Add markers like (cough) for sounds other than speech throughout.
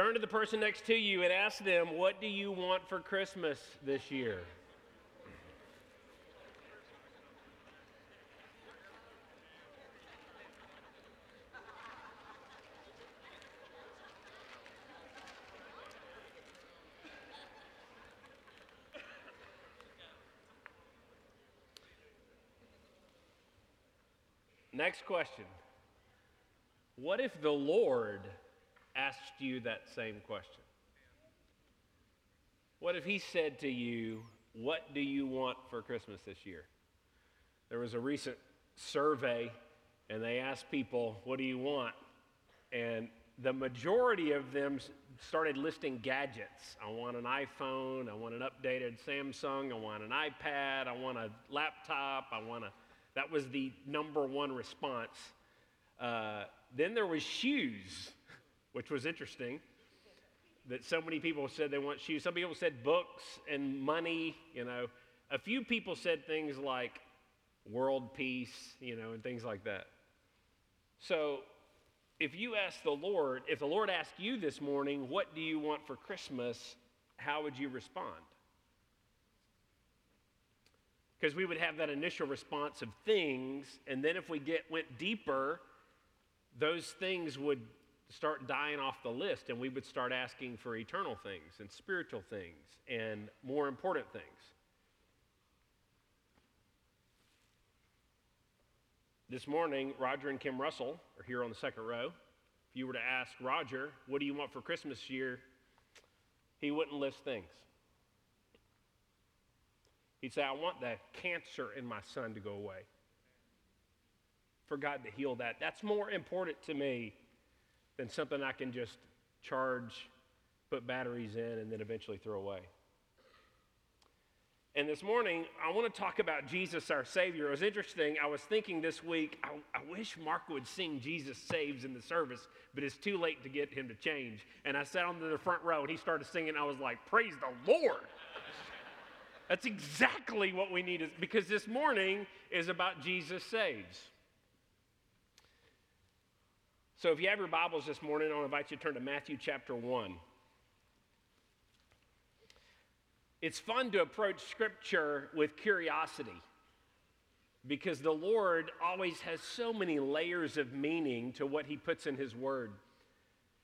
Turn to the person next to you and ask them, What do you want for Christmas this year? Next question. What if the Lord asked you that same question? What if he said to you, What do you want for Christmas this year? There was a recent survey, and they asked people, What do you want? And the majority of them started listing gadgets. I want an iPhone, I want an updated Samsung, I want an iPad, I want a laptop, I want a. That was the number one response. Uh, then there was shoes which was interesting that so many people said they want shoes. Some people said books and money, you know. A few people said things like world peace, you know, and things like that. So if you ask the Lord, if the Lord asked you this morning, what do you want for Christmas, how would you respond? Because we would have that initial response of things, and then if we get went deeper, those things would start dying off the list and we would start asking for eternal things and spiritual things and more important things. This morning, Roger and Kim Russell are here on the second row. If you were to ask Roger, what do you want for Christmas year? He wouldn't list things. He'd say, I want the cancer in my son to go away. For God to heal that. That's more important to me than something I can just charge, put batteries in, and then eventually throw away. And this morning, I want to talk about Jesus, our Savior. It was interesting. I was thinking this week, I, I, wish Mark would sing Jesus Saves in the service, but it's too late to get him to change. And I sat on the front row and he started singing. I was like, Praise the Lord. That's exactly what we need, because this morning is about Jesus Saves. So if you have your Bibles this morning, I'll invite you to turn to Matthew chapter 1. It's fun to approach Scripture with curiosity because the Lord always has so many layers of meaning to what He puts in His Word.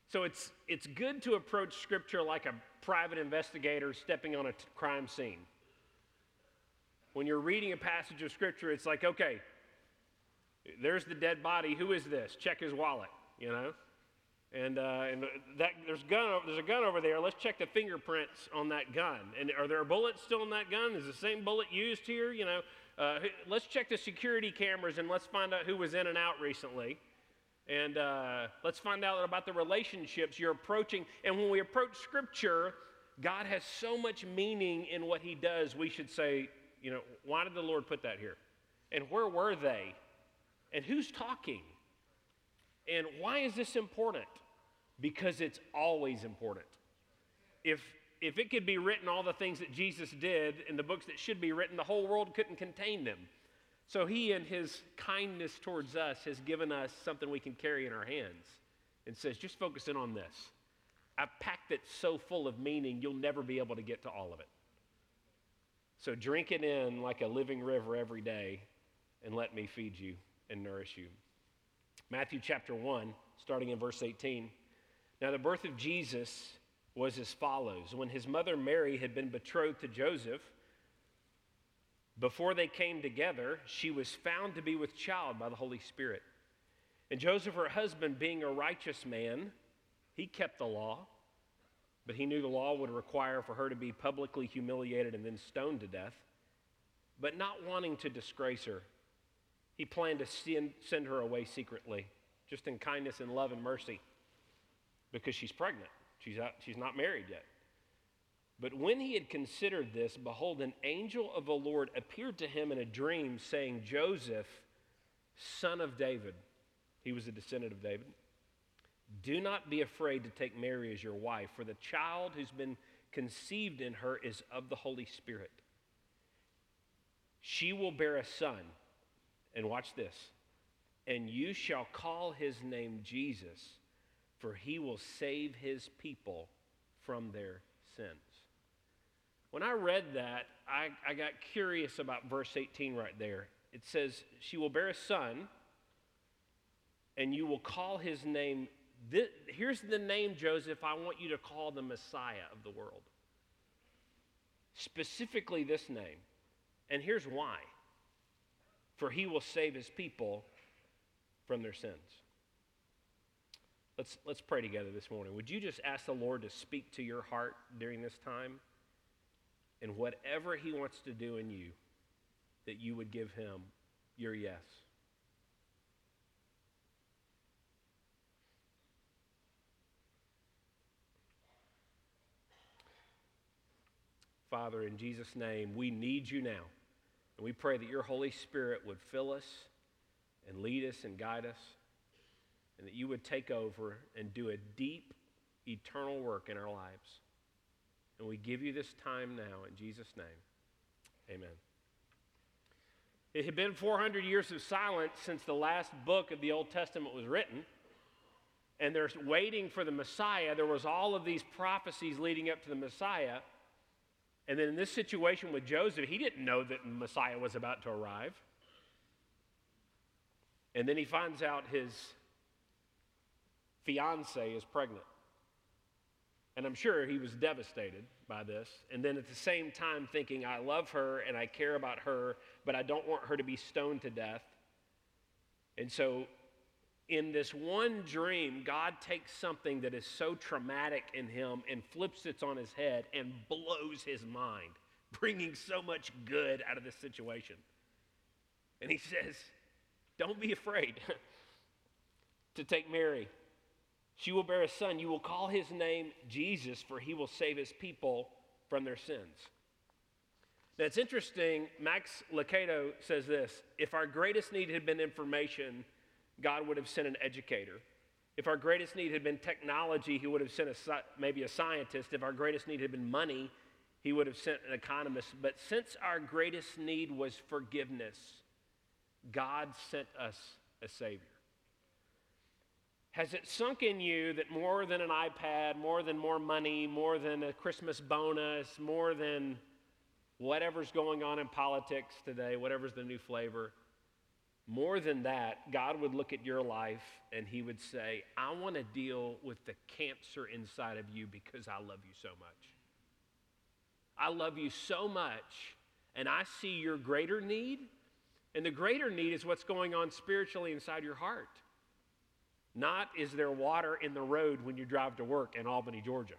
So it's, it's good to approach Scripture like a private investigator stepping on a t- crime scene. When you're reading a passage of Scripture, it's like, okay, there's the dead body. Who is this? Check his wallet you know? And, uh, and that, there's, gun, there's a gun over there. Let's check the fingerprints on that gun. And are there bullets still in that gun? Is the same bullet used here? You know, uh, let's check the security cameras and let's find out who was in and out recently. And uh, let's find out about the relationships you're approaching. And when we approach Scripture, God has so much meaning in what He does. We should say, you know, why did the Lord put that here? And where were they? And who's talking? And why is this important? Because it's always important. If, if it could be written, all the things that Jesus did in the books that should be written, the whole world couldn't contain them. So he, in his kindness towards us, has given us something we can carry in our hands and says, just focus in on this. I've packed it so full of meaning, you'll never be able to get to all of it. So drink it in like a living river every day and let me feed you and nourish you. Matthew chapter 1, starting in verse 18. Now, the birth of Jesus was as follows When his mother Mary had been betrothed to Joseph, before they came together, she was found to be with child by the Holy Spirit. And Joseph, her husband, being a righteous man, he kept the law, but he knew the law would require for her to be publicly humiliated and then stoned to death. But not wanting to disgrace her, he planned to send, her away secretly, just in kindness and love and mercy, because she's pregnant. She's, out, she's not married yet. But when he had considered this, behold, an angel of the Lord appeared to him in a dream, saying, Joseph, son of David, he was a descendant of David, do not be afraid to take Mary as your wife, for the child who's been conceived in her is of the Holy Spirit. She will bear a son and watch this. And you shall call his name Jesus, for he will save his people from their sins. When I read that, I, I got curious about verse 18 right there. It says, She will bear a son, and you will call his name. This, here's the name, Joseph, I want you to call the Messiah of the world. Specifically, this name. And here's why for he will save his people from their sins. Let's, let's pray together this morning. Would you just ask the Lord to speak to your heart during this time? And whatever he wants to do in you, that you would give him your yes. Father, in Jesus' name, we need you now. And we pray that your Holy Spirit would fill us and lead us and guide us, and that you would take over and do a deep, eternal work in our lives. And we give you this time now in Jesus' name. Amen. It had been 400 years of silence since the last book of the Old Testament was written. And they're waiting for the Messiah. There was all of these prophecies leading up to the Messiah. And then in this situation with Joseph, he didn't know that Messiah was about to arrive. And then he finds out his fiance is pregnant. And I'm sure he was devastated by this. And then at the same time, thinking, I love her and I care about her, but I don't want her to be stoned to death. And so, in this one dream, God takes something that is so traumatic in him and flips it on his head and blows his mind, bringing so much good out of this situation. And he says, Don't be afraid (laughs) to take Mary she will bear a son. You will call his name Jesus, for he will save his people from their sins. Now it's interesting. Max Lucado says this If our greatest need had been information, God would have sent an educator. If our greatest need had been technology, he would have sent a, maybe a scientist. If our greatest need had been money, he would have sent an economist. But since our greatest need was forgiveness, God sent us a Savior. Has it sunk in you that more than an iPad, more than more money, more than a Christmas bonus, more than whatever's going on in politics today, whatever's the new flavor, more than that, God would look at your life and He would say, I want to deal with the cancer inside of you because I love you so much. I love you so much, and I see your greater need, and the greater need is what's going on spiritually inside your heart. Not is there water in the road when you drive to work in Albany, Georgia.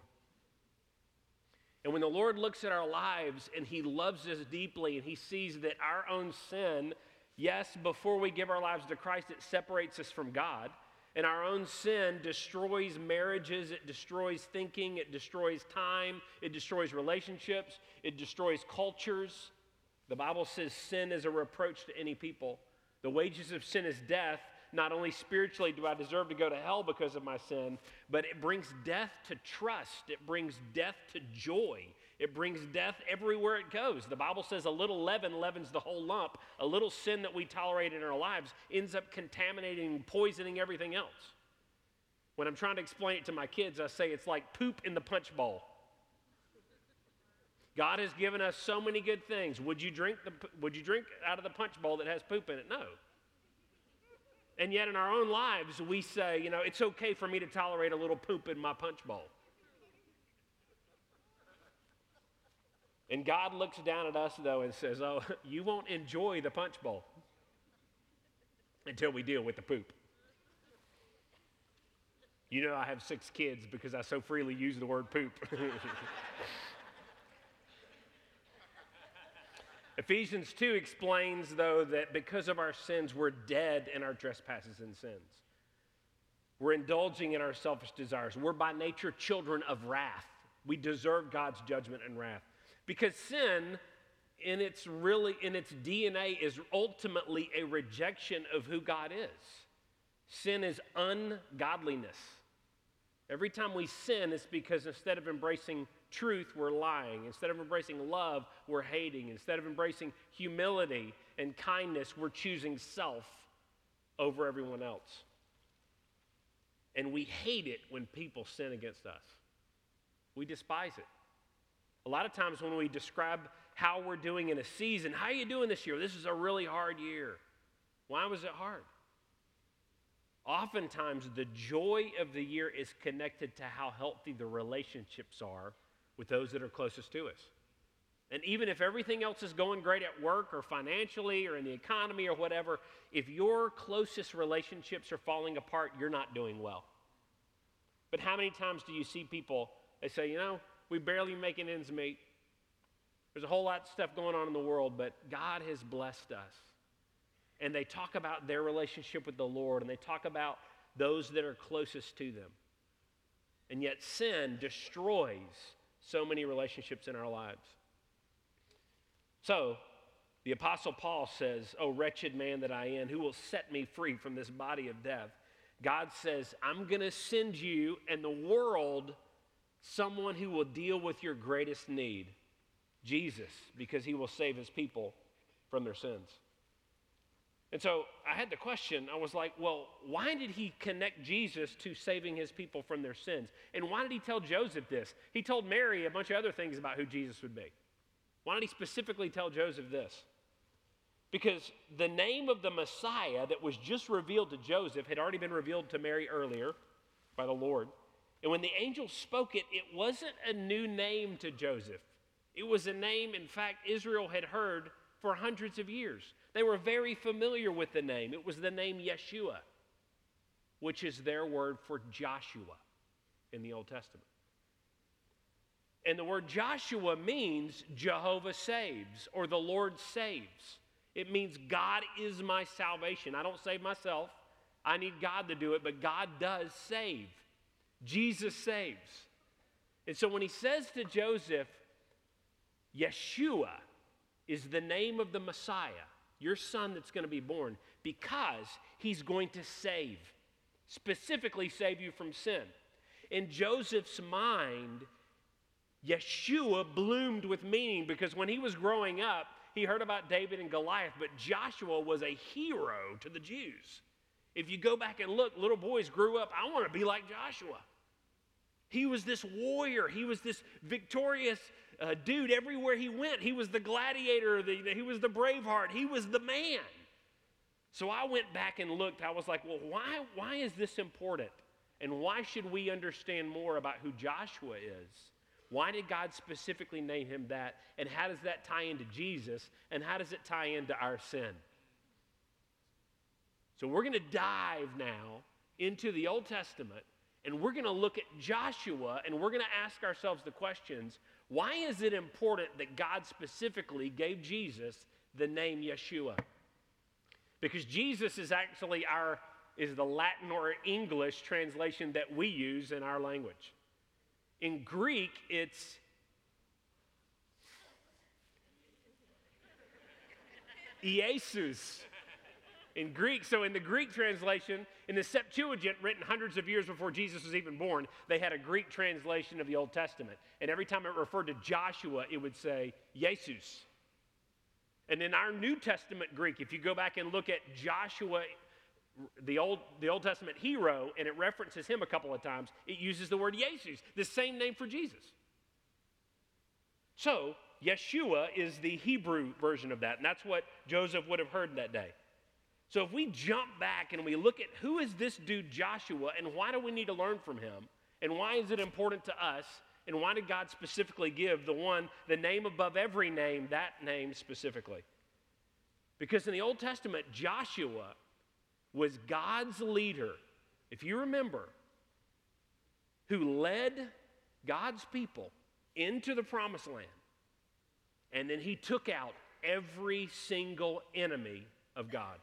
And when the Lord looks at our lives and He loves us deeply and He sees that our own sin, yes, before we give our lives to Christ, it separates us from God. And our own sin destroys marriages, it destroys thinking, it destroys time, it destroys relationships, it destroys cultures. The Bible says sin is a reproach to any people. The wages of sin is death, not only spiritually do I deserve to go to hell because of my sin, but it brings death to trust. It brings death to joy. It brings death everywhere it goes. The Bible says a little leaven leavens the whole lump. A little sin that we tolerate in our lives ends up contaminating and poisoning everything else. When I'm trying to explain it to my kids, I say it's like poop in the punch bowl. God has given us so many good things. Would you drink the, would you drink out of the punch bowl that has poop in it? No. And yet, in our own lives, we say, you know, it's okay for me to tolerate a little poop in my punch bowl. And God looks down at us, though, and says, Oh, (laughs) you won't enjoy the punch bowl until we deal with the poop. You know, I have six kids because I so freely use the word poop. (laughs) Ephesians 2 explains, though, that because of our sins, we're dead in our trespasses and sins. We're indulging in our selfish desires. We're by nature children of wrath. We deserve God's judgment and wrath. Because sin, in its really in its DNA, is ultimately a rejection of who God is. Sin is ungodliness. Every time we sin, it's because instead of embracing truth, we're lying. Instead of embracing love, we're hating. Instead of embracing humility and kindness, we're choosing self over everyone else. And we hate it when people sin against us. We despise it. A lot of times when we describe how we're doing in a season, how are you doing this year? This is a really hard year. Why was it hard? Oftentimes, the joy of the year is connected to how healthy the relationships are with those that are closest to us. And even if everything else is going great at work or financially or in the economy or whatever, if your closest relationships are falling apart, you're not doing well. But how many times do you see people, they say, you know, we barely make an ends meet. There's a whole lot of stuff going on in the world, but God has blessed us. And they talk about their relationship with the Lord and they talk about those that are closest to them. And yet, sin destroys so many relationships in our lives. So, the Apostle Paul says, Oh, wretched man that I am, who will set me free from this body of death? God says, I'm going to send you and the world someone who will deal with your greatest need Jesus, because he will save his people from their sins. And so I had the question I was like, well, why did he connect Jesus to saving his people from their sins? And why did he tell Joseph this? He told Mary a bunch of other things about who Jesus would be. Why did he specifically tell Joseph this? Because the name of the Messiah that was just revealed to Joseph had already been revealed to Mary earlier by the Lord. And when the angel spoke it, it wasn't a new name to Joseph. It was a name, in fact, Israel had heard for hundreds of years. They were very familiar with the name. It was the name Yeshua, which is their word for Joshua in the Old Testament. And the word Joshua means Jehovah saves or the Lord saves. It means God is my salvation. I don't save myself, I need God to do it, but God does save. Jesus saves. And so when he says to Joseph, Yeshua is the name of the Messiah, your son that's going to be born, because he's going to save, specifically save you from sin. In Joseph's mind, Yeshua bloomed with meaning because when he was growing up, he heard about David and Goliath, but Joshua was a hero to the Jews. If you go back and look, little boys grew up, I want to be like Joshua. He was this warrior, he was this victorious uh, dude everywhere he went. He was the gladiator, the, the, he was the braveheart, he was the man. So I went back and looked. I was like, well, why, why is this important? And why should we understand more about who Joshua is? Why did God specifically name him that? And how does that tie into Jesus? And how does it tie into our sin? So we're going to dive now into the Old Testament and we're going to look at Joshua and we're going to ask ourselves the questions why is it important that God specifically gave Jesus the name Yeshua? Because Jesus is actually our is the Latin or English translation that we use in our language. In Greek, it's (laughs) Iesus. In Greek, so in the Greek translation, in the Septuagint, written hundreds of years before Jesus was even born, they had a Greek translation of the Old Testament. And every time it referred to Joshua, it would say Jesus. And in our New Testament Greek, if you go back and look at Joshua the Old, the Old Testament hero, and it references him a couple of times, it uses the word Jesus, the same name for Jesus. So, Yeshua is the Hebrew version of that, and that's what Joseph would have heard that day. So, if we jump back and we look at who is this dude Joshua, and why do we need to learn from him, and why is it important to us, and why did God specifically give the one, the name above every name, that name specifically? Because in the Old Testament, Joshua was God's leader, if you remember, who led God's people into the promised land. And then he took out every single enemy of God.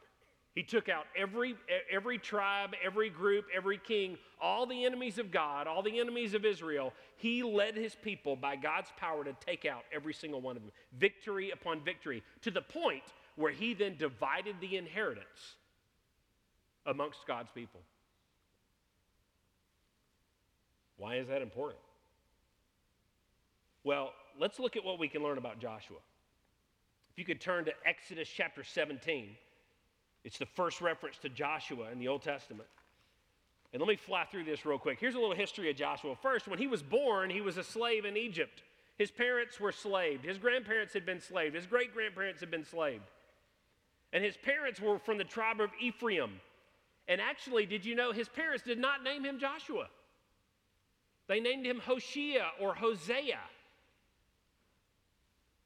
He took out every, every tribe, every group, every king, all the enemies of God, all the enemies of Israel. He led his people by God's power to take out every single one of them, victory upon victory, to the point where he then divided the inheritance amongst God's people. Why is that important? Well, let's look at what we can learn about Joshua. If you could turn to Exodus chapter 17, it's the first reference to Joshua in the Old Testament. And let me fly through this real quick. Here's a little history of Joshua. First, when he was born, he was a slave in Egypt. His parents were slaved. His grandparents had been slaved. His great grandparents had been slaved. And his parents were from the tribe of Ephraim. And actually, did you know his parents did not name him Joshua? They named him Hoshea or Hosea.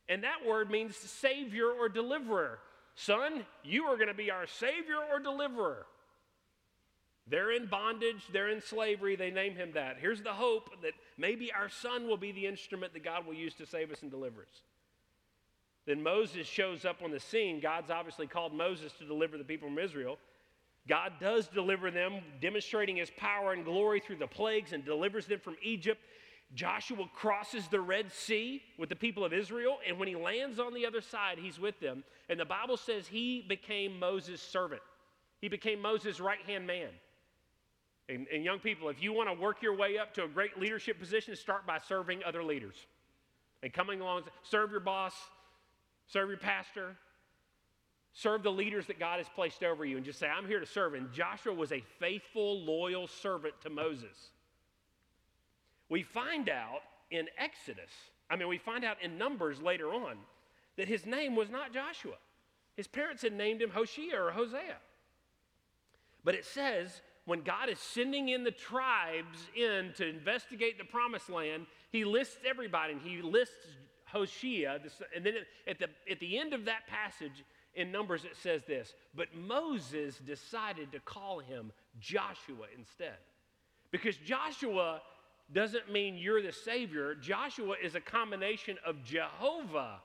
And that word means savior or deliverer. Son, you are going to be our savior or deliverer. They're in bondage, they're in slavery, they name him that. Here's the hope that maybe our son will be the instrument that God will use to save us and deliver us. Then Moses shows up on the scene. God's obviously called Moses to deliver the people from Israel. God does deliver them, demonstrating his power and glory through the plagues and delivers them from Egypt. Joshua crosses the Red Sea with the people of Israel, and when he lands on the other side, he's with them. And the Bible says he became Moses' servant, he became Moses' right hand man. And, and young people, if you want to work your way up to a great leadership position, start by serving other leaders and coming along, serve your boss, serve your pastor, serve the leaders that God has placed over you, and just say, I'm here to serve. And Joshua was a faithful, loyal servant to Moses. We find out in Exodus, I mean, we find out in Numbers later on, that his name was not Joshua. His parents had named him Hoshea or Hosea. But it says when God is sending in the tribes in to investigate the promised land, he lists everybody and he lists Hoshea. And then at the, at the end of that passage in Numbers, it says this But Moses decided to call him Joshua instead. Because Joshua doesn't mean you're the Savior, Joshua is a combination of Jehovah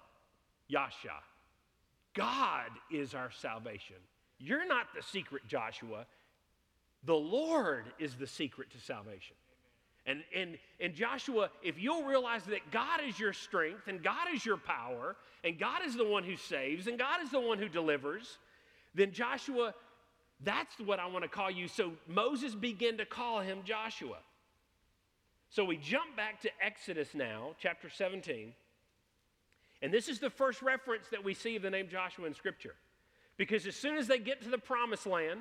Yasha. God is our salvation. You're not the secret Joshua. The Lord is the secret to salvation. And, and, and Joshua, if you'll realize that God is your strength and God is your power and God is the one who saves and God is the one who delivers, then Joshua, that's what I want to call you. So Moses began to call him Joshua. So we jump back to Exodus now, chapter 17. And this is the first reference that we see of the name Joshua in Scripture. Because as soon as they get to the promised land,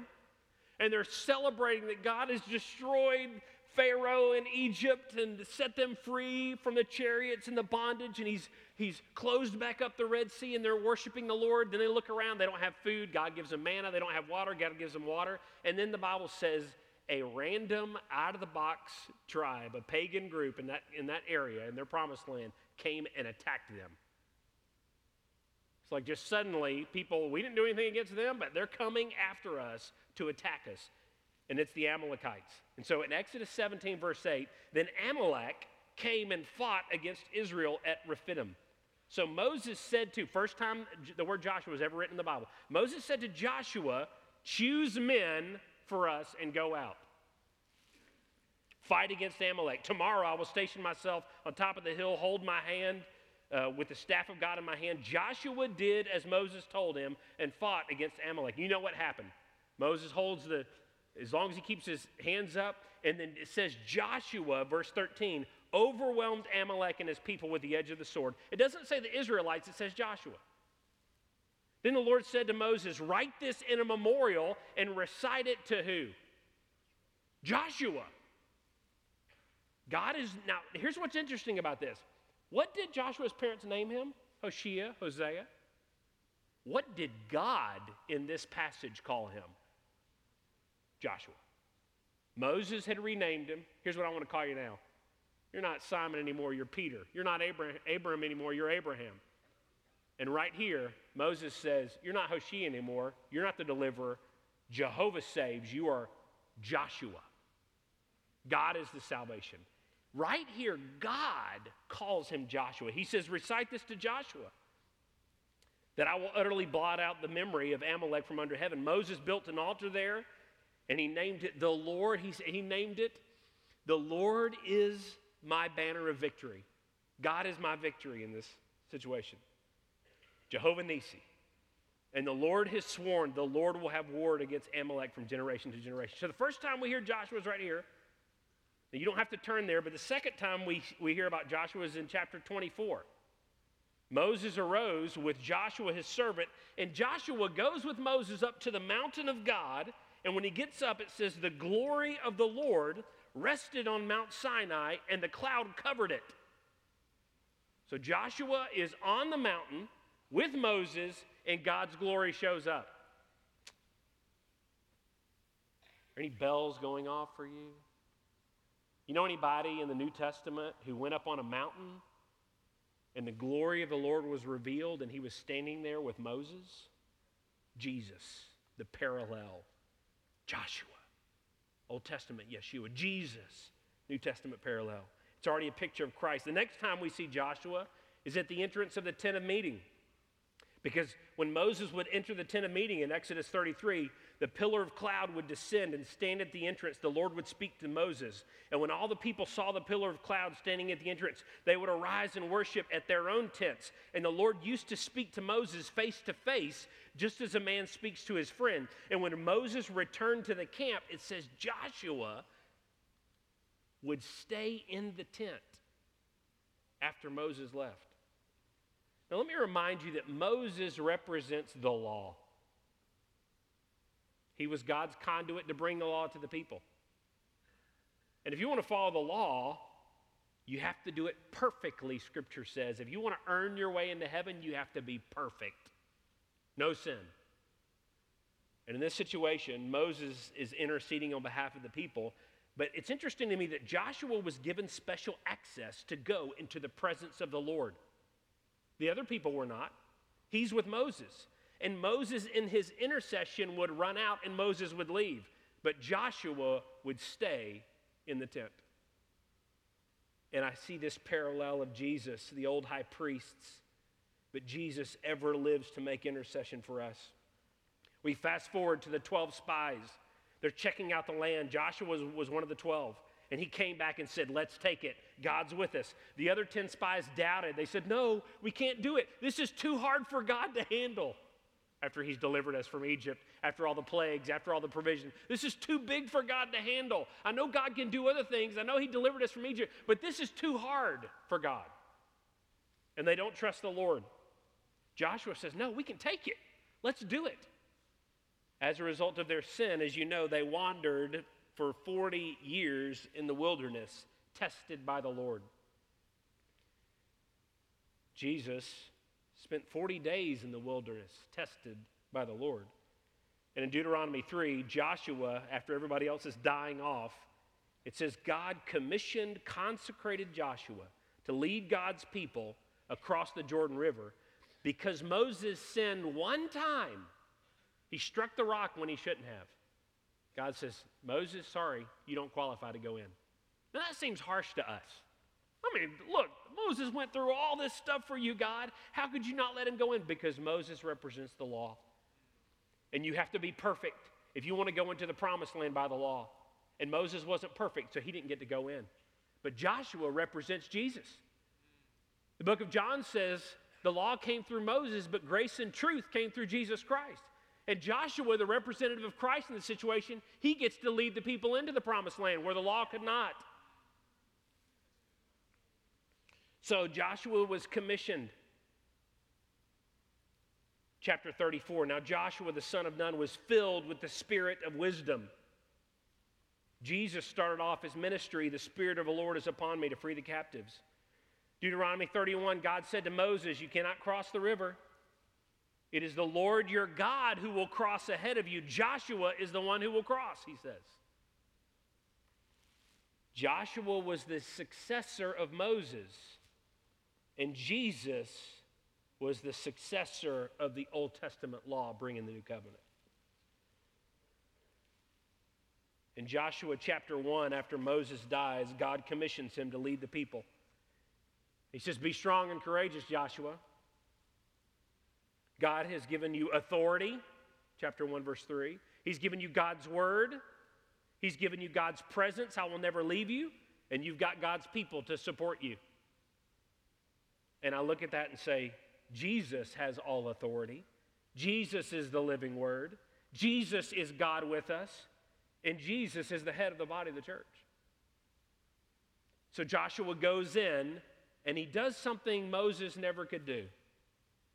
and they're celebrating that God has destroyed Pharaoh in Egypt and set them free from the chariots and the bondage, and he's, he's closed back up the Red Sea and they're worshiping the Lord. Then they look around, they don't have food. God gives them manna. They don't have water. God gives them water. And then the Bible says a random, out of the box tribe, a pagan group in that, in that area, in their promised land, came and attacked them. It's like just suddenly people, we didn't do anything against them, but they're coming after us to attack us. And it's the Amalekites. And so in Exodus 17, verse 8, then Amalek came and fought against Israel at Rephidim. So Moses said to, first time the word Joshua was ever written in the Bible, Moses said to Joshua, choose men for us and go out. Fight against Amalek. Tomorrow I will station myself on top of the hill, hold my hand uh, with the staff of God in my hand. Joshua did as Moses told him and fought against Amalek. You know what happened? Moses holds the, as long as he keeps his hands up, and then it says Joshua, verse 13, overwhelmed Amalek and his people with the edge of the sword. It doesn't say the Israelites, it says Joshua. Then the Lord said to Moses, Write this in a memorial and recite it to who? Joshua. God is, now, here's what's interesting about this. What did Joshua's parents name him? Hoshea, Hosea? What did God in this passage call him? Joshua. Moses had renamed him. Here's what I want to call you now. You're not Simon anymore, you're Peter. You're not Abram, Abram anymore, you're Abraham. And right here, Moses says, You're not Hoshea anymore, you're not the deliverer. Jehovah saves, you are Joshua. God is the salvation. Right here, God calls him Joshua. He says, Recite this to Joshua that I will utterly blot out the memory of Amalek from under heaven. Moses built an altar there and he named it the Lord. He, he named it, The Lord is my banner of victory. God is my victory in this situation. Jehovah Nissi. And the Lord has sworn the Lord will have war against Amalek from generation to generation. So the first time we hear Joshua is right here. Now, you don't have to turn there, but the second time we, we hear about Joshua is in chapter 24. Moses arose with Joshua his servant, and Joshua goes with Moses up to the mountain of God, And when he gets up, it says, The glory of the Lord rested on Mount Sinai, and the cloud covered it. So Joshua is on the mountain with Moses, and God's glory shows up. Are any bells going off for you? You know anybody in the New Testament who went up on a mountain and the glory of the Lord was revealed and he was standing there with Moses? Jesus, the parallel. Joshua. Old Testament, Yeshua. Jesus, New Testament parallel. It's already a picture of Christ. The next time we see Joshua is at the entrance of the tent of meeting. Because when Moses would enter the tent of meeting in Exodus 33, the pillar of cloud would descend and stand at the entrance. The Lord would speak to Moses. And when all the people saw the pillar of cloud standing at the entrance, they would arise and worship at their own tents. And the Lord used to speak to Moses face to face, just as a man speaks to his friend. And when Moses returned to the camp, it says Joshua would stay in the tent after Moses left. Now, let me remind you that Moses represents the law. He was God's conduit to bring the law to the people. And if you want to follow the law, you have to do it perfectly, Scripture says. If you want to earn your way into heaven, you have to be perfect. No sin. And in this situation, Moses is interceding on behalf of the people. But it's interesting to me that Joshua was given special access to go into the presence of the Lord. The other people were not. He's with Moses. And Moses, in his intercession, would run out and Moses would leave. But Joshua would stay in the tent. And I see this parallel of Jesus, the old high priests, but Jesus ever lives to make intercession for us. We fast forward to the 12 spies. They're checking out the land. Joshua was, was one of the 12. And he came back and said, Let's take it. God's with us. The other 10 spies doubted. They said, No, we can't do it. This is too hard for God to handle after he's delivered us from Egypt, after all the plagues, after all the provision. This is too big for God to handle. I know God can do other things. I know he delivered us from Egypt, but this is too hard for God. And they don't trust the Lord. Joshua says, No, we can take it. Let's do it. As a result of their sin, as you know, they wandered for 40 years in the wilderness, tested by the Lord. Jesus spent 40 days in the wilderness, tested by the Lord. And in Deuteronomy 3, Joshua, after everybody else is dying off, it says God commissioned, consecrated Joshua to lead God's people across the Jordan River because Moses sinned one time. He struck the rock when he shouldn't have. God says, Moses, sorry, you don't qualify to go in. Now that seems harsh to us. I mean, look, Moses went through all this stuff for you, God. How could you not let him go in? Because Moses represents the law. And you have to be perfect if you want to go into the promised land by the law. And Moses wasn't perfect, so he didn't get to go in. But Joshua represents Jesus. The book of John says the law came through Moses, but grace and truth came through Jesus Christ. And Joshua, the representative of Christ in the situation, he gets to lead the people into the promised land where the law could not. So Joshua was commissioned. Chapter 34. Now Joshua, the son of Nun, was filled with the spirit of wisdom. Jesus started off his ministry, the Spirit of the Lord is upon me to free the captives. Deuteronomy 31, God said to Moses, You cannot cross the river. It is the Lord your God who will cross ahead of you. Joshua is the one who will cross, he says. Joshua was the successor of Moses, and Jesus was the successor of the Old Testament law, bringing the new covenant. In Joshua chapter 1, after Moses dies, God commissions him to lead the people. He says, Be strong and courageous, Joshua. God has given you authority, chapter 1, verse 3. He's given you God's word. He's given you God's presence. I will never leave you. And you've got God's people to support you. And I look at that and say, Jesus has all authority. Jesus is the living word. Jesus is God with us. And Jesus is the head of the body of the church. So Joshua goes in and he does something Moses never could do.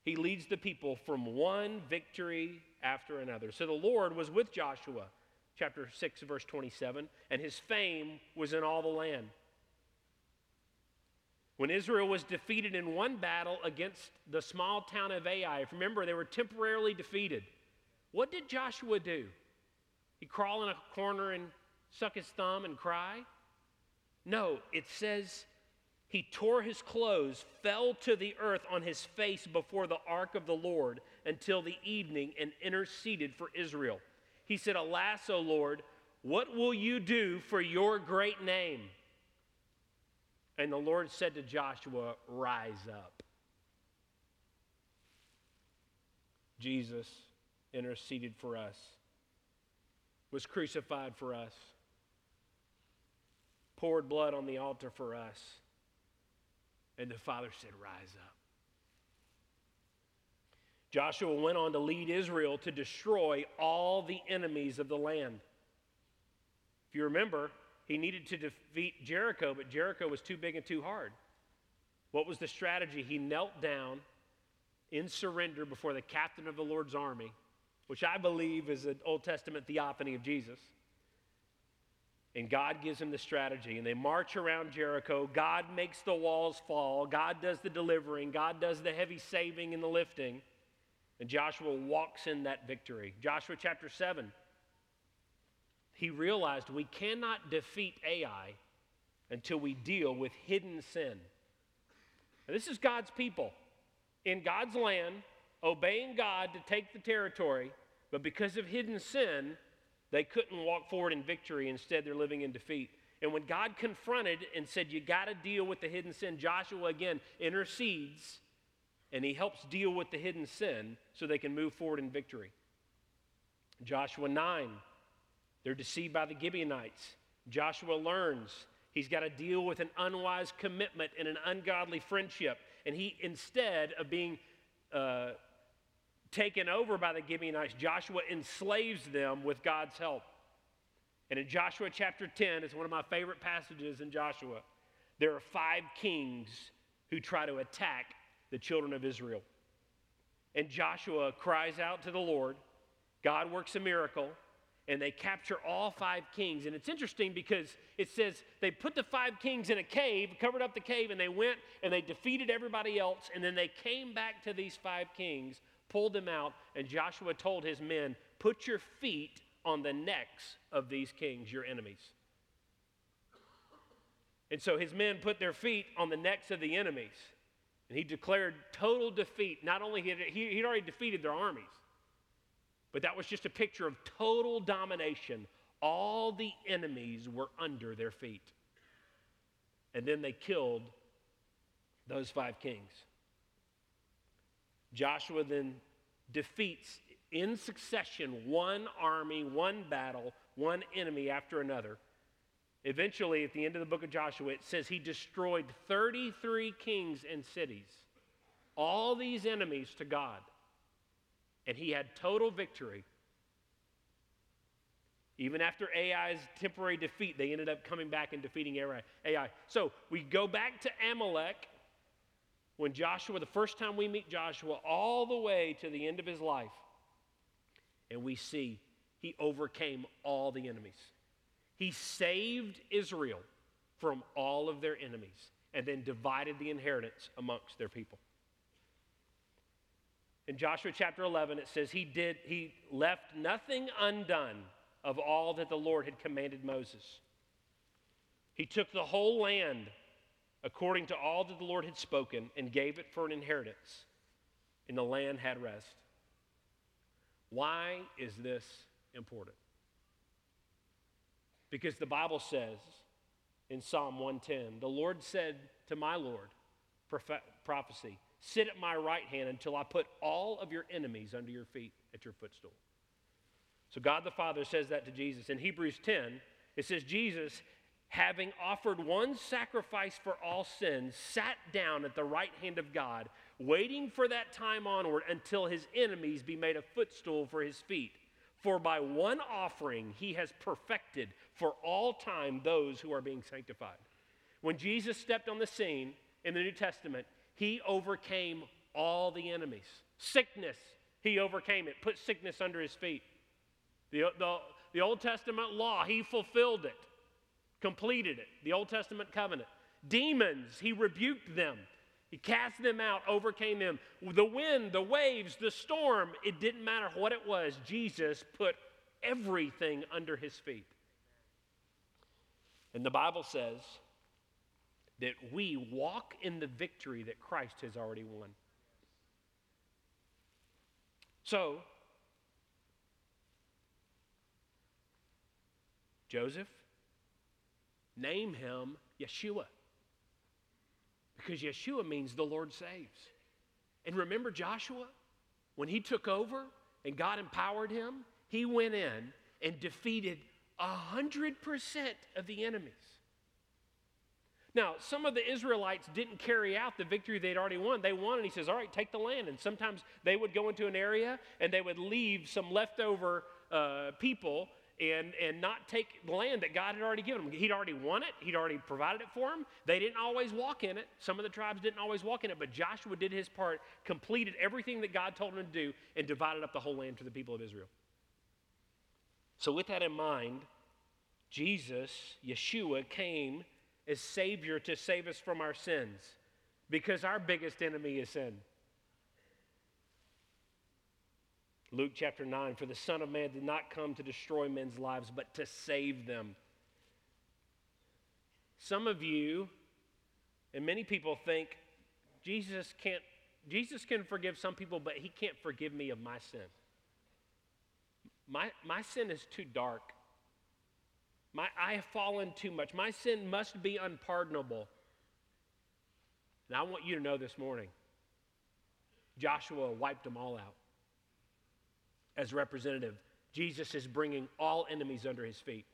He leads the people from one victory after another. So the Lord was with Joshua chapter 6, verse 27, and his fame was in all the land. When Israel was defeated in one battle against the small town of Ai, remember they were temporarily defeated. What did Joshua do? He crawl in a corner and suck his thumb and cry? No, it says he tore his clothes, fell to the earth on his face before the ark of the Lord until the evening, and interceded for Israel. He said, Alas, O Lord, what will you do for your great name? And the Lord said to Joshua, Rise up. Jesus interceded for us, was crucified for us, poured blood on the altar for us. And the Father said, Rise up. Joshua went on to lead Israel to destroy all the enemies of the land. If you remember, he needed to defeat Jericho, but Jericho was too big and too hard. What was the strategy? He knelt down in surrender before the captain of the Lord's army, which I believe is an Old Testament theophany of Jesus. And God gives him the strategy, and they march around Jericho. God makes the walls fall. God does the delivering. God does the heavy saving and the lifting. And Joshua walks in that victory. Joshua chapter 7. He realized we cannot defeat Ai until we deal with hidden sin. And this is God's people in God's land, obeying God to take the territory, but because of hidden sin, they couldn't walk forward in victory. Instead, they're living in defeat. And when God confronted and said, You got to deal with the hidden sin, Joshua again intercedes and he helps deal with the hidden sin so they can move forward in victory. Joshua 9, they're deceived by the Gibeonites. Joshua learns he's got to deal with an unwise commitment and an ungodly friendship. And he, instead of being uh, taken over by the Gibeonites, Joshua enslaves them with God's help. And in Joshua chapter 10, it's one of my favorite passages in Joshua. There are five kings who try to attack the children of Israel. And Joshua cries out to the Lord. God works a miracle, and they capture all five kings. And it's interesting because it says they put the five kings in a cave, covered up the cave, and they went and they defeated everybody else. And then they came back to these five kings, pulled them out, and Joshua told his men, Put your feet on the necks of these kings, your enemies. And so his men put their feet on the necks of the enemies. And he declared total defeat. Not only had he, he'd already defeated their armies, but that was just a picture of total domination. All the enemies were under their feet. And then they killed those five kings. Joshua then defeats in succession one army, one battle, one enemy after another. Eventually, at the end of the book of Joshua, it says he destroyed 33 kings and cities, all these enemies to God, and he had total victory. Even after Ai's temporary defeat, they ended up coming back and defeating Ai. So we go back to Amalek when Joshua, the first time we meet Joshua, all the way to the end of his life, and we see he overcame all the enemies. He saved Israel from all of their enemies and then divided the inheritance amongst their people. In Joshua chapter 11 it says he did he left nothing undone of all that the Lord had commanded Moses. He took the whole land according to all that the Lord had spoken and gave it for an inheritance, and the land had rest. Why is this important? Because the Bible says in Psalm 110, the Lord said to my Lord, prophecy, sit at my right hand until I put all of your enemies under your feet at your footstool. So God the Father says that to Jesus. In Hebrews 10, it says, Jesus, having offered one sacrifice for all sins, sat down at the right hand of God, waiting for that time onward until his enemies be made a footstool for his feet. For by one offering he has perfected for all time those who are being sanctified. When Jesus stepped on the scene in the New Testament, he overcame all the enemies. Sickness, he overcame it, put sickness under his feet. The, the, the Old Testament law, he fulfilled it, completed it, the Old Testament covenant. Demons, he rebuked them. He cast them out, overcame them. The wind, the waves, the storm, it didn't matter what it was. Jesus put everything under his feet. And the Bible says that we walk in the victory that Christ has already won. So, Joseph, name him Yeshua. Because Yeshua means the Lord saves. And remember Joshua? When he took over and God empowered him, he went in and defeated 100% of the enemies. Now, some of the Israelites didn't carry out the victory they'd already won. They won, and he says, All right, take the land. And sometimes they would go into an area and they would leave some leftover uh, people and, and not take the land that God had already given them. He'd already won it, He'd already provided it for them. They didn't always walk in it. Some of the tribes didn't always walk in it, but Joshua did his part, completed everything that God told him to do, and divided up the whole land to the people of Israel. So, with that in mind, Jesus, Yeshua, came as Savior to save us from our sins because our biggest enemy is sin. Luke chapter 9 For the Son of Man did not come to destroy men's lives, but to save them. Some of you and many people think Jesus can't Jesus can forgive some people, but he can't forgive me of my sin. My, my sin is too dark. My, I have fallen too much. My sin must be unpardonable. And I want you to know this morning Joshua wiped them all out. As representative, Jesus is bringing all enemies under his feet.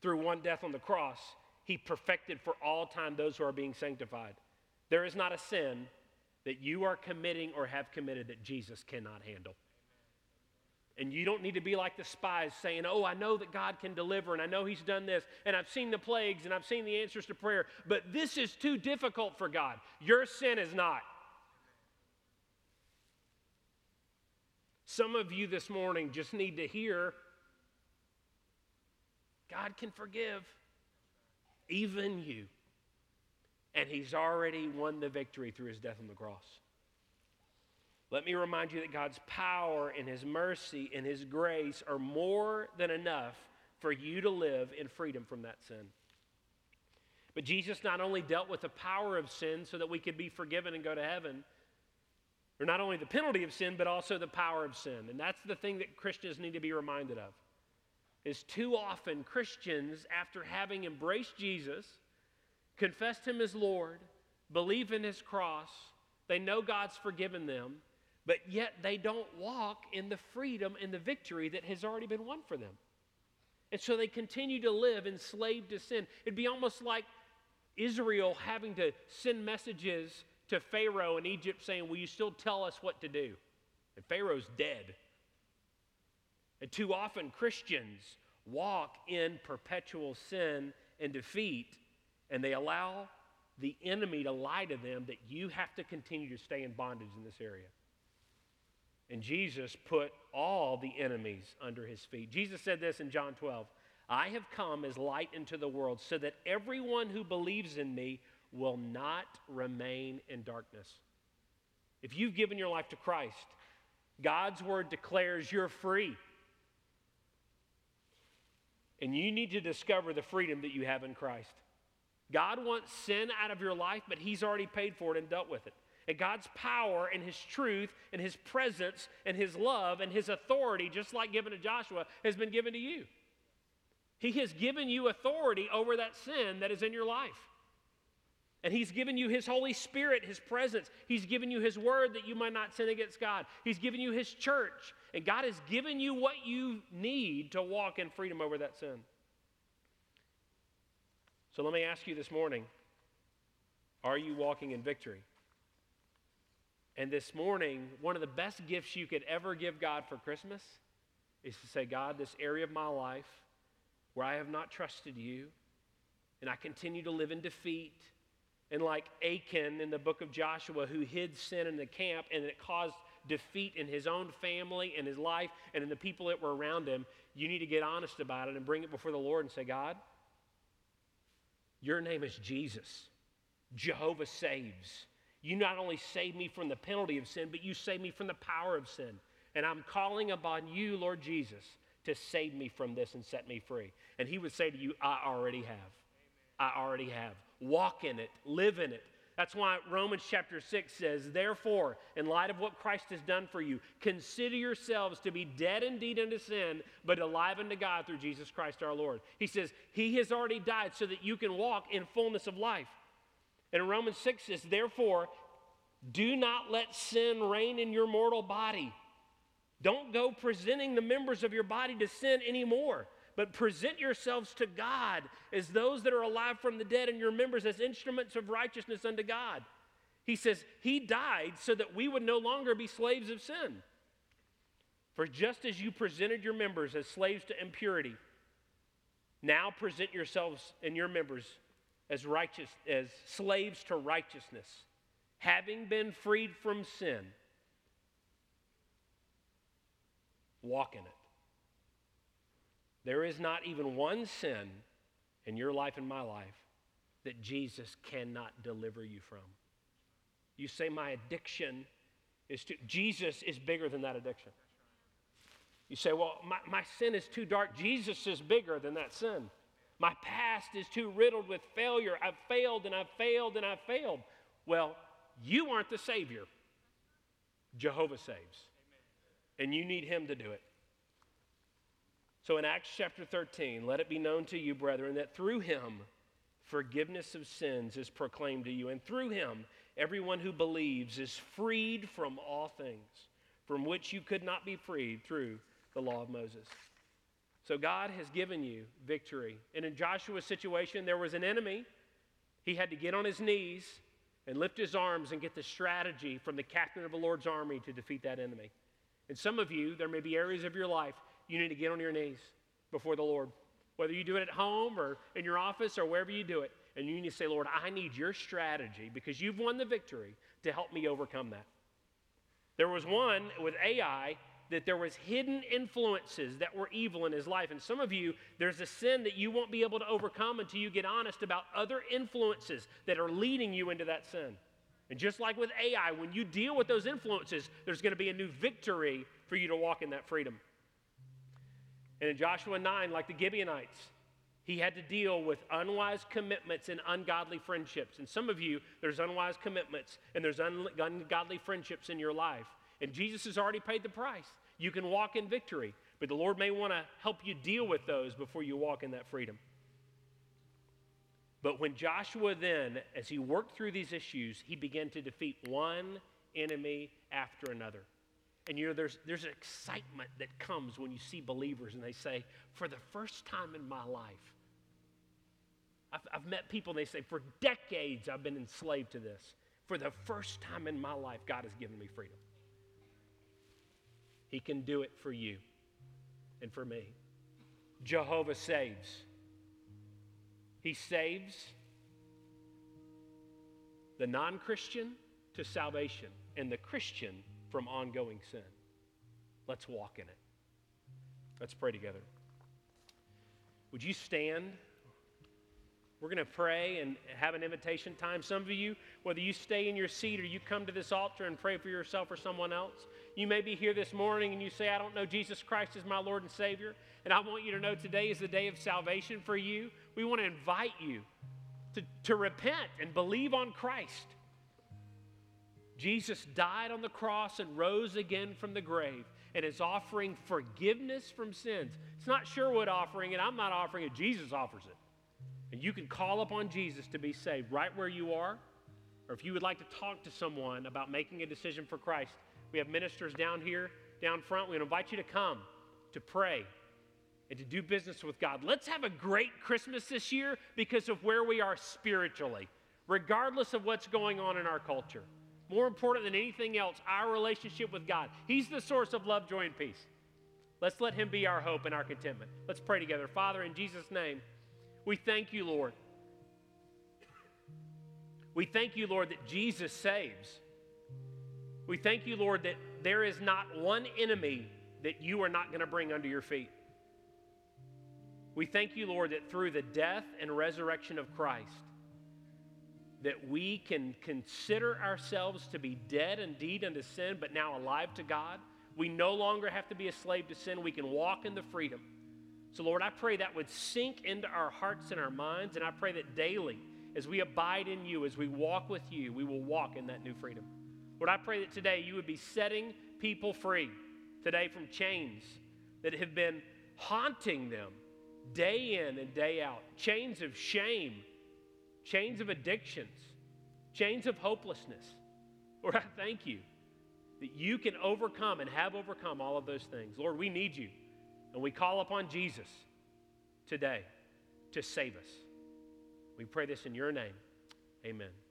Through one death on the cross, he perfected for all time those who are being sanctified. There is not a sin that you are committing or have committed that Jesus cannot handle. And you don't need to be like the spies saying, Oh, I know that God can deliver, and I know He's done this, and I've seen the plagues, and I've seen the answers to prayer, but this is too difficult for God. Your sin is not. Some of you this morning just need to hear God can forgive even you. And He's already won the victory through His death on the cross. Let me remind you that God's power and His mercy and His grace are more than enough for you to live in freedom from that sin. But Jesus not only dealt with the power of sin so that we could be forgiven and go to heaven, or not only the penalty of sin, but also the power of sin. And that's the thing that Christians need to be reminded of. Is too often Christians, after having embraced Jesus, confessed him as Lord, believe in his cross, they know God's forgiven them, but yet they don't walk in the freedom and the victory that has already been won for them. And so they continue to live enslaved to sin. It'd be almost like Israel having to send messages to Pharaoh in Egypt saying, Will you still tell us what to do? And Pharaoh's dead. And too often Christians walk in perpetual sin and defeat, and they allow the enemy to lie to them that you have to continue to stay in bondage in this area. And Jesus put all the enemies under his feet. Jesus said this in John 12 I have come as light into the world so that everyone who believes in me will not remain in darkness. If you've given your life to Christ, God's word declares you're free. And you need to discover the freedom that you have in Christ. God wants sin out of your life, but He's already paid for it and dealt with it. And God's power and His truth and His presence and His love and His authority, just like given to Joshua, has been given to you. He has given you authority over that sin that is in your life. And He's given you His Holy Spirit, His presence. He's given you His word that you might not sin against God. He's given you His church. And God has given you what you need to walk in freedom over that sin. So let me ask you this morning are you walking in victory? And this morning, one of the best gifts you could ever give God for Christmas is to say, God, this area of my life where I have not trusted you and I continue to live in defeat, and like Achan in the book of Joshua, who hid sin in the camp and it caused defeat in his own family and his life and in the people that were around him, you need to get honest about it and bring it before the Lord and say, God, your name is Jesus. Jehovah saves. You not only save me from the penalty of sin, but you save me from the power of sin. And I'm calling upon you, Lord Jesus, to save me from this and set me free. And he would say to you, I already have. I already have. Walk in it, live in it. That's why Romans chapter 6 says, Therefore, in light of what Christ has done for you, consider yourselves to be dead indeed unto sin, but alive unto God through Jesus Christ our Lord. He says, He has already died so that you can walk in fullness of life. And Romans 6 says, Therefore, do not let sin reign in your mortal body. Don't go presenting the members of your body to sin anymore, but present yourselves to God as those that are alive from the dead and your members as instruments of righteousness unto God. He says, He died so that we would no longer be slaves of sin. For just as you presented your members as slaves to impurity, now present yourselves and your members as righteous as slaves to righteousness, having been freed from sin, walk in it. There is not even one sin in your life and my life that Jesus cannot deliver you from. You say, My addiction is too, Jesus is bigger than that addiction. You say, Well, my, my sin is too dark. Jesus is bigger than that sin. My past is too riddled with failure. I've failed and I've failed and I've failed. Well, you aren't the Savior. Jehovah saves. And you need Him to do it. So in Acts chapter 13, let it be known to you, brethren, that through Him forgiveness of sins is proclaimed to you. And through Him, everyone who believes is freed from all things from which you could not be freed through the law of Moses. So God has given you victory. And in Joshua's situation, there was an enemy. He had to get on his knees and lift his arms and get the strategy from the captain of the Lord's army to defeat that enemy. And some of you, there may be areas of your life you need to get on your knees before the Lord. Whether you do it at home or in your office or wherever you do it, and you need to say, Lord, I need your strategy because you've won the victory to help me overcome that. There was one with Ai that there was hidden influences that were evil in his life. And some of you there's a sin that you won't be able to overcome until you get honest about other influences that are leading you into that sin. And just like with ai when you deal with those influences there's going to be a new victory for you to walk in that freedom. And in joshua 9 like the gibeonites he had to deal with unwise commitments and ungodly friendships. And some of you there's unwise commitments and there's un- ungodly friendships in your life and Jesus has already paid the price. You can walk in victory, but the Lord may want to help you deal with those before you walk in that freedom. But when Joshua then, as he worked through these issues, he began to defeat one enemy after another. And you know, there's, there's an excitement that comes when you see believers and they say, For the first time in my life, I've, I've met people and they say, For decades I've been enslaved to this. For the first time in my life, God has given me freedom. He can do it for you and for me. Jehovah saves. He saves the non Christian to salvation and the Christian from ongoing sin. Let's walk in it. Let's pray together. Would you stand? We're going to pray and have an invitation time. Some of you, whether you stay in your seat or you come to this altar and pray for yourself or someone else, you may be here this morning and you say, I don't know Jesus Christ as my Lord and Savior. And I want you to know today is the day of salvation for you. We want to invite you to, to repent and believe on Christ. Jesus died on the cross and rose again from the grave and is offering forgiveness from sins. It's not Sherwood offering it, I'm not offering it, Jesus offers it. And you can call upon Jesus to be saved right where you are. Or if you would like to talk to someone about making a decision for Christ, we have ministers down here, down front. We invite you to come to pray and to do business with God. Let's have a great Christmas this year because of where we are spiritually, regardless of what's going on in our culture. More important than anything else, our relationship with God. He's the source of love, joy, and peace. Let's let Him be our hope and our contentment. Let's pray together. Father, in Jesus' name, we thank you, Lord. We thank you, Lord, that Jesus saves. We thank you, Lord, that there is not one enemy that you are not going to bring under your feet. We thank you, Lord, that through the death and resurrection of Christ, that we can consider ourselves to be dead indeed unto sin, but now alive to God. We no longer have to be a slave to sin. We can walk in the freedom. So, Lord, I pray that would sink into our hearts and our minds, and I pray that daily, as we abide in you, as we walk with you, we will walk in that new freedom. Lord, I pray that today you would be setting people free today from chains that have been haunting them day in and day out chains of shame, chains of addictions, chains of hopelessness. Lord, I thank you that you can overcome and have overcome all of those things. Lord, we need you, and we call upon Jesus today to save us. We pray this in your name. Amen.